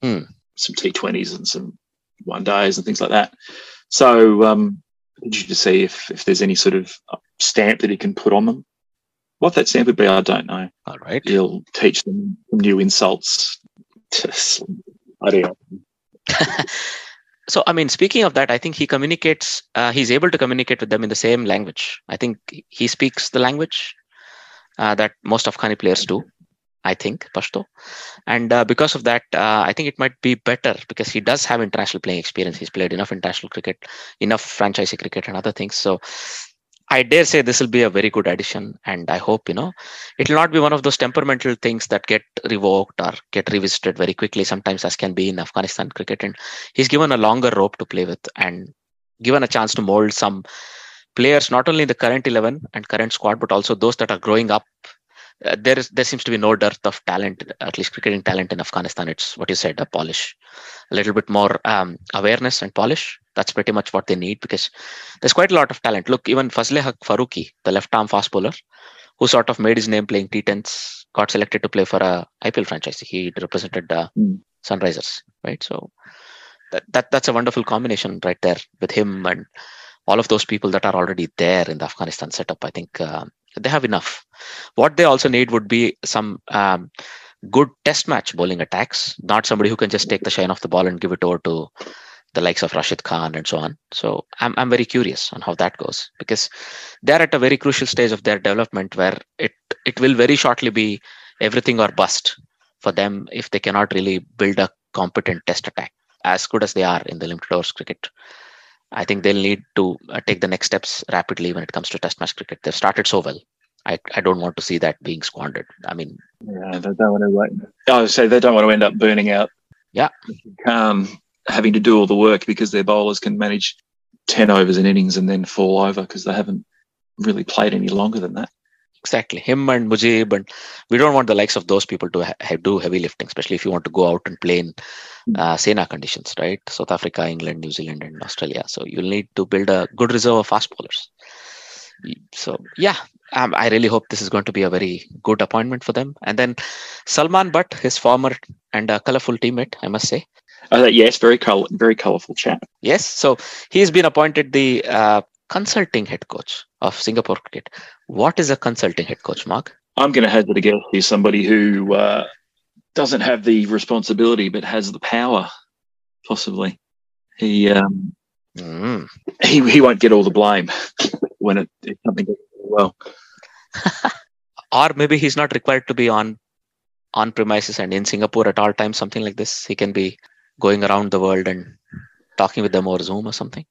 Hmm. some T20s and some one days and things like that. So um, to see if if there's any sort of stamp that he can put on them. What that stamp would be, I don't know. All right. He'll teach them some new insults. I don't know. So, I mean, speaking of that, I think he communicates, uh, he's able to communicate with them in the same language. I think he speaks the language uh, that most Afghani players do, I think, Pashto. And uh, because of that, uh, I think it might be better because he does have international playing experience. He's played enough international cricket, enough franchise cricket, and other things. So, I dare say this will be a very good addition. And I hope, you know, it will not be one of those temperamental things that get revoked or get revisited very quickly, sometimes, as can be in Afghanistan cricket. And he's given a longer rope to play with and given a chance to mold some players not only in the current 11 and current squad but also those that are growing up uh, there is there seems to be no dearth of talent at least cricketing talent in afghanistan. It's what you said a polish. A little bit more um, awareness and polish. That's pretty much what they need because there's quite a lot of talent. Look even Fazalhaq Farooqi the left arm fast bowler who sort of made his name playing t10s got selected to play for a ipl franchise. He represented uh, Hmm. sunrisers right? So that, that that's a wonderful combination right there with him and all of those people that are already there in the Afghanistan setup. I think uh, they have enough. What they also need would be some um, good test match bowling attacks, not somebody who can just take the shine off the ball and give it over to the likes of Rashid Khan and so on. So I'm I'm very curious on how that goes because they're at a very crucial stage of their development where it it will very shortly be everything or bust for them if they cannot really build a competent test attack as good as they are in the limited overs cricket. I think they'll need to uh, take the next steps rapidly when it comes to test match cricket. They've started so well. I, I don't want to see that being squandered. I mean, yeah, they don't want to wait. I would say they don't want to end up burning out. Yeah. Um, having to do all the work because their bowlers can manage 10 overs in innings and then fall over because they haven't really played any longer than that. Exactly. Him and Mujib, and we don't want the likes of those people to ha- do heavy lifting, especially if you want to go out and play in hmm. uh, Sena conditions, right? South Africa, England, New Zealand, and Australia. So you'll need to build a good reserve of fast bowlers. So, yeah, um, I really hope this is going to be a very good appointment for them. And then Salman Butt, his former and a colorful teammate, I must say, uh, yes, very color, very colorful chap. Yes, so he's been appointed the uh, consulting head coach of Singapore cricket. What is a consulting head coach, Mark? I'm going to hazard a guess. He's somebody who uh, doesn't have the responsibility but has the power, possibly. He um, mm. he he won't get all the blame when it, if something goes well. or maybe he's not required to be on on premises and in Singapore at all times. Something like this. He can be going around the world and talking with them over Zoom or something?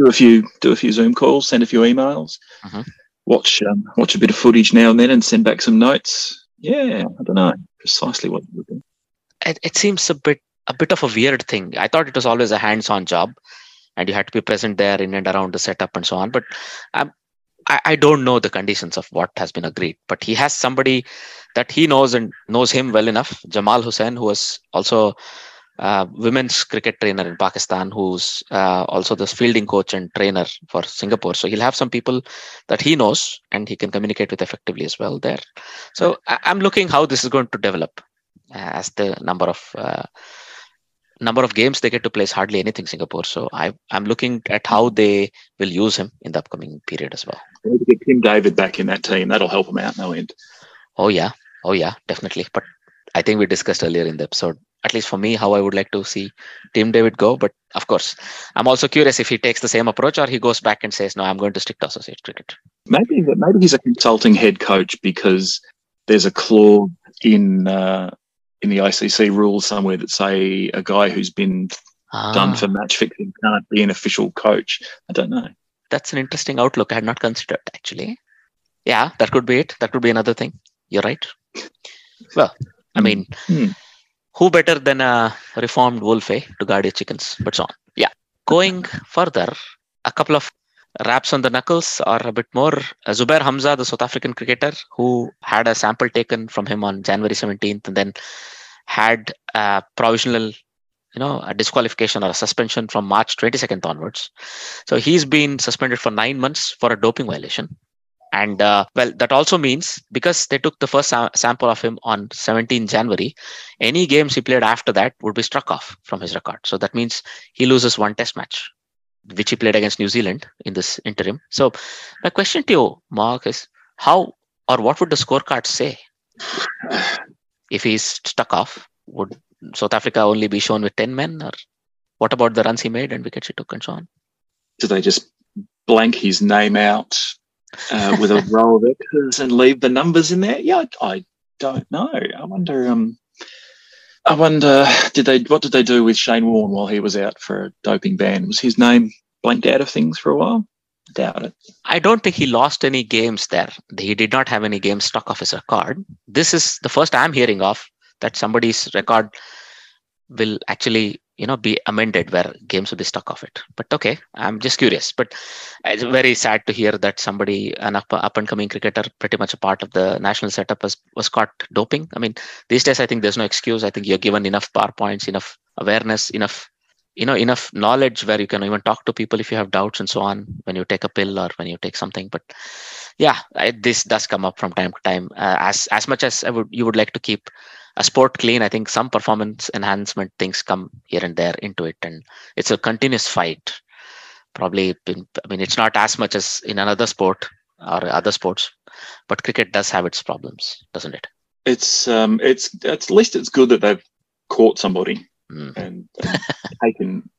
Do a few do a few Zoom calls, send a few emails, uh-huh. watch um, watch a bit of footage now and then, and send back some notes. Yeah, I don't know precisely what would do. It, it seems a bit a bit of a weird thing. I thought it was always a hands-on job, and you had to be present there in and around the setup and so on. But um, I, I don't know the conditions of what has been agreed. But he has somebody that he knows and knows him well enough, Jamal Hussain, who was also uh, women's cricket trainer in Pakistan, who's uh, also the fielding coach and trainer for Singapore. So he'll have some people that he knows and he can communicate with effectively as well there. So I- am looking how this is going to develop uh, as the number of uh, number of games they get to play is hardly anything Singapore. So I, I'm looking at how they will use him in the upcoming period as well. get Tim David back in that team. That'll help him out no end. Oh yeah, oh yeah, definitely. But I think we discussed earlier in the episode at least for me, how I would like to see Tim David go. But of course, I'm also curious if he takes the same approach or he goes back and says, "No, I'm going to stick to associate cricket." Maybe maybe he's a consulting head coach because there's a clause in uh, in the ICC rules somewhere that say a guy who's been ah. done for match fixing can't be an official coach. I don't know. That's an interesting outlook. I had not considered actually. Yeah, that could be it. That could be another thing. You're right. Well, I mean. Mm who better than a reformed wolf eh, to guard your chickens? But so on. Yeah. Going further a couple of raps on the knuckles or a bit more. Uh, zubair hamza the south african cricketer who had a sample taken from him on january 17th and then had a provisional you know a disqualification or a suspension from march 22nd onwards. So he's been suspended for nine months for a doping violation and uh, well that also means because they took the first sa- sample of him on 17 january any games he played after that would be struck off from his record. So that means he loses one test match which he played against new zealand in this interim. So my question to you mark is how or what would the scorecard say if he's stuck off? Would south africa only be shown with 10 men or what about the runs he made and wickets he took and so on? Do they just blank his name out uh, with a row of X's and leave the numbers in there? Yeah, I, I don't know. I wonder. Um, I wonder. Did they? What did they do with Shane Warne while he was out for a doping ban? Was his name blanked out of things for a while? Doubt it. I don't think he lost any games there. He did not have any games stuck off his record. This is the first I'm hearing of that somebody's record will actually you know be amended where games will be stuck off it. But okay i'm just curious. But it's very sad to hear that somebody an up, up and coming cricketer pretty much a part of the national setup was was caught doping. I mean these days i think there's no excuse. I think you're given enough powerpoints enough awareness enough you know enough knowledge where you can even talk to people if you have doubts and so on when you take a pill or when you take something. But yeah I, this does come up from time to time uh, as as much as I would you would like to keep a sport clean, I think some performance enhancement things come here and there into it, and it's a continuous fight. Probably, been, I mean, it's not as much as in another sport or other sports, but cricket does have its problems, doesn't it? It's um, it's at least it's good that they've caught somebody Mm. and, and taken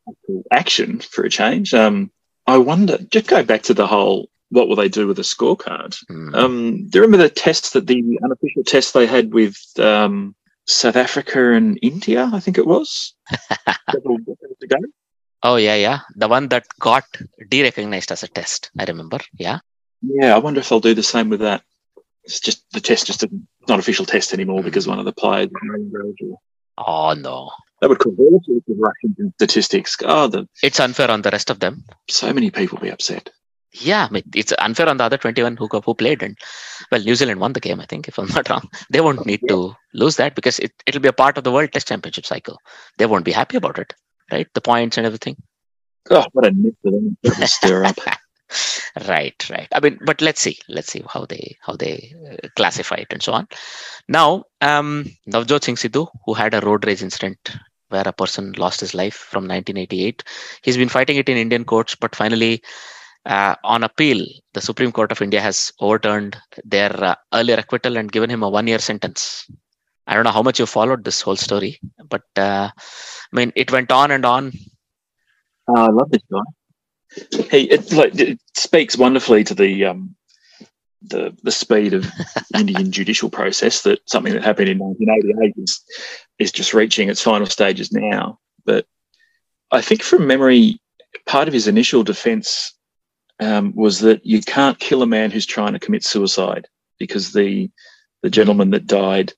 action for a change. Um, I wonder. Just go back to the whole. What will they do with a scorecard? Mm. Um, do you remember the test that the unofficial test they had with um, South Africa and India? I think it was. several decades ago. oh yeah, yeah, the one that got de-recognized as a test. I remember. Yeah. Yeah, I wonder if they'll do the same with that. It's just the test just not official test anymore because mm. one of the players is no longer eligible. Oh no, That would cause all sorts of Russians statistics. Oh, the, it's unfair on the rest of them. so many people be upset. Yeah, I mean, it's unfair on the other 21 who who played, and well, New Zealand won the game. I think, if I'm not wrong, they won't need to lose that because it it'll be a part of the World Test Championship cycle. They won't be happy about it, right? The points and everything. Oh, what a nip for them to stir up. right right i mean but let's see let's see how they how they uh, classify it and so on now um navjot singh sidhu who had a road rage incident where a person lost his life from 1988 he's been fighting it in indian courts but finally uh, on appeal the supreme court of india has overturned their uh, earlier acquittal and given him a one year sentence i don't know how much you followed this whole story but uh, i mean it went on and on Oh, I love this guy. He it, like, it speaks wonderfully to the um, the the speed of Indian judicial process that something that happened in 1988 is is just reaching its final stages now. But I think from memory, part of his initial defence um, was that you can't kill a man who's trying to commit suicide because the the gentleman that died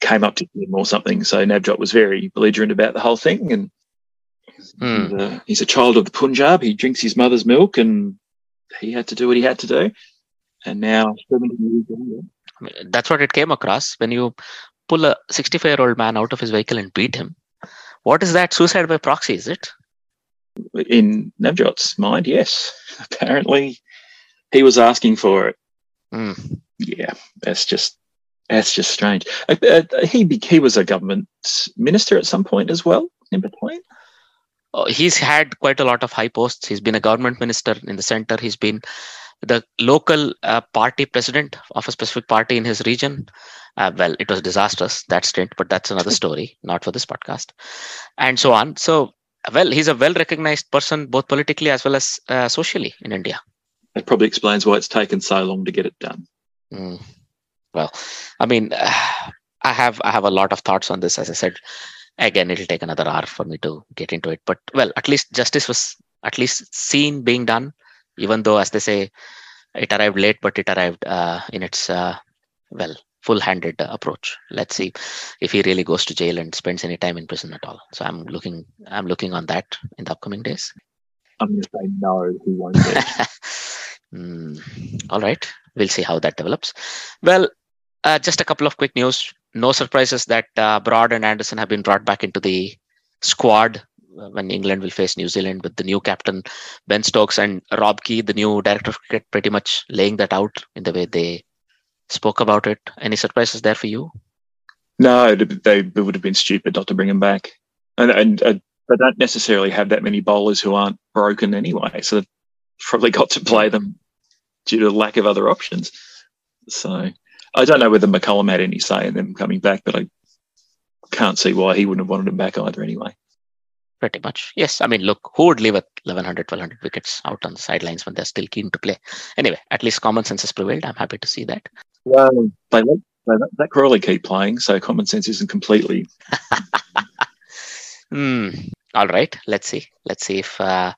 came up to him or something. So Navjot was very belligerent about the whole thing and Hmm. He's, a, he's a child of the Punjab. He drinks his mother's milk, and he had to do what he had to do. And now, 70 years later, I mean, that's what it came across when you pull a 65 year old man out of his vehicle and beat him. What is that? Suicide by proxy, is it? In Navjot's mind, yes, apparently he was asking for it. Hmm. Yeah, that's just that's just strange. Uh, uh, he he was a government minister at some point as well. In between, Oh, he's had quite a lot of high posts. He's been a government minister in the center. He's been the local uh, party president of a specific party in his region. Uh, well, it was disastrous that stint, but that's another story, not for this podcast, and so on. So, well, he's a well recognized person both politically as well as uh, socially in India. that probably explains why it's taken so long to get it done. Mm. Well, I mean, I have I have a lot of thoughts on this. As I said, again, it'll take another hour for me to get into it. But well, at least justice was at least seen being done, even though, as they say, it arrived late, but it arrived uh, in its uh, well full-handed approach. Let's see if he really goes to jail and spends any time in prison at all. So I'm looking I'm looking on that in the upcoming days. I'm to say no, he won't. Hmm. all right, we'll see how that develops. Well, uh, just a couple of quick news. No surprises that uh, Broad and Anderson have been brought back into the squad uh, when England will face New Zealand with the new captain Ben Stokes and Rob Key, the new director of cricket, pretty much laying that out in the way they spoke about it. Any surprises there for you? No, they, would have been stupid not to bring him back. And, and uh, they don't necessarily have that many bowlers who aren't broken anyway. So they've probably got to play them due to lack of other options. So I don't know whether McCullum had any say in them coming back, but I can't see why he wouldn't have wanted him back either anyway. Pretty much. Yes. I mean, look, who would leave at 1100, 1200 wickets out on the sidelines when they're still keen to play? Anyway, at least common sense has prevailed. I'm happy to see that. Well, they let, they let Zak Crawley keep playing, so common sense isn't completely. Hmm. All right. Let's see. Let's see if uh,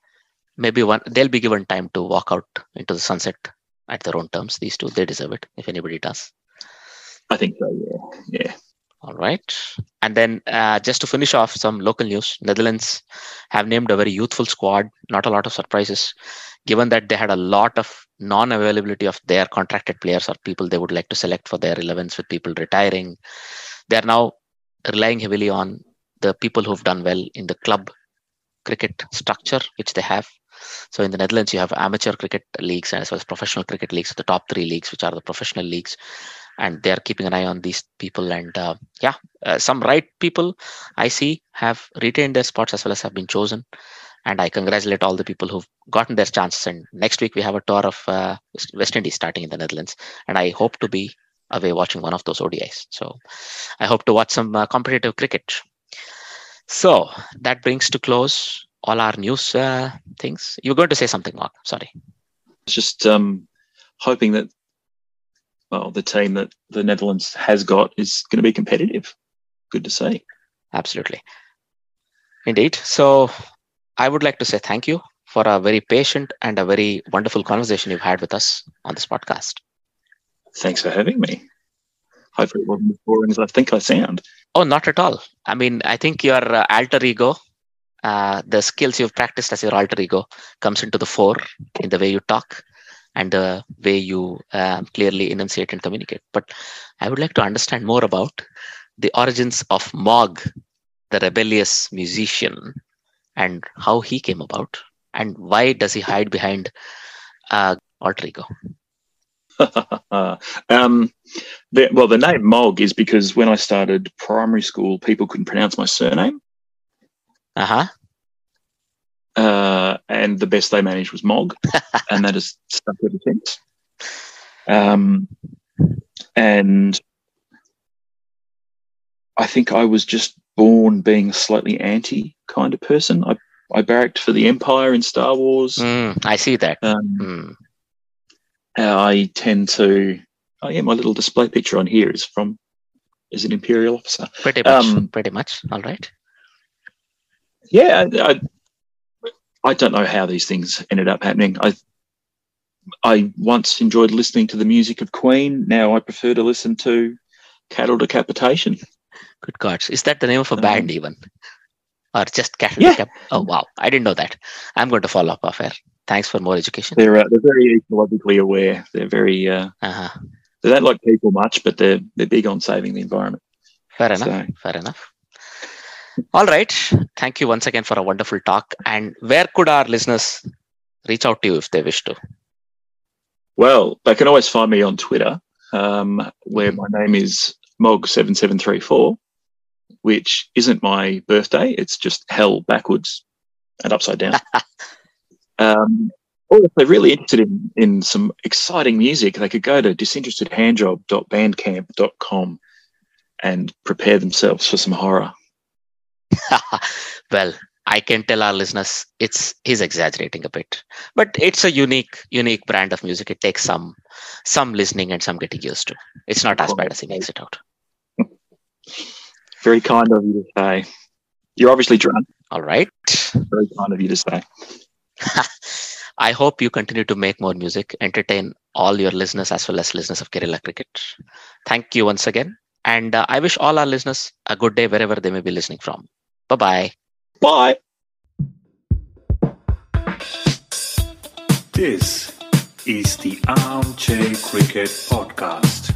maybe one they'll be given time to walk out into the sunset at their own terms. These two, they deserve it. If anybody does. I think so. Yeah, yeah. All right. And then uh, just to finish off some local news, Netherlands have named a very youthful squad. Not a lot of surprises, given that they had a lot of non-availability of their contracted players or people they would like to select for their 11s with people retiring. They are now relying heavily on the people who've done well in the club cricket structure, which they have. So in the Netherlands, you have amateur cricket leagues as well as professional cricket leagues, the top three leagues, which are the professional leagues. And they're keeping an eye on these people. And uh, yeah, uh, some right people I see have retained their spots as well as have been chosen. And I congratulate all the people who've gotten their chances. And next week we have a tour of uh, West Indies starting in the Netherlands, and I hope to be away watching one of those ODIs. So I hope to watch some uh, competitive cricket. So that brings to close all our news uh, things. You were going to say something, Mark. Sorry. Just um, hoping that well, the team that the Netherlands has got is going to be competitive. Good to see. Absolutely. Indeed. So I would like to say thank you for a very patient and a very wonderful conversation you've had with us on this podcast. Thanks for having me. Hopefully, it wasn't as boring as I think I sound. Oh, not at all. I mean, I think your uh, alter ego, uh, the skills you've practiced as your alter ego, comes into the fore in the way you talk and the way you um, clearly enunciate and communicate. But I would like to understand more about the origins of Mog, the rebellious musician, and how he came about, and why does he hide behind uh, alter ego? um, the, well, the name Mog is because when I started primary school, people couldn't pronounce my surname. Uh-huh. Uh, and the best they managed was Mog, and that has stuck ever since. Um, and I think I was just born being a slightly anti kind of person. I, I barracked for the Empire in Star Wars. Mm, I see that. Um, Mm. I tend to. Oh yeah, my little display picture on here is from is an Imperial officer. Pretty much. um, pretty much. All right. Yeah, I, I, I don't know how these things ended up happening. I I once enjoyed listening to the music of Queen. Now I prefer to listen to Cattle Decapitation. Good gods. Is that the name of a Um, band even? Or just Cattle? Yeah. Oh wow. I didn't know that. I'm going to follow up off air. Thanks for more education. They're uh, they're very ecologically aware. They're very uh, Uh-huh. they don't like people much, but they're they're big on saving the environment. Fair enough. So Fair enough. All right. Thank you once again for a wonderful talk. And where could our listeners reach out to you if they wish to? well, they can always find me on Twitter, um, where my name is Mog seven seven three four, which isn't my birthday. It's just hell backwards and upside down. um, or if they're really interested in, in some exciting music, they could go to disinterestedhandjob.bandcamp.com and prepare themselves for some horror. well, I can tell our listeners it's he's exaggerating a bit, but it's a unique, unique brand of music. It takes some some listening and some getting used to. It's not as bad as he makes it out. Very kind of you to say. You're obviously drunk. All right. Very kind of you to say. I hope you continue to make more music, entertain all your listeners as well as listeners of Guerilla Cricket. Thank you once again. And uh, I wish all our listeners a good day wherever they may be listening from. Bye bye. Bye. This is the Armchair Cricket Podcast.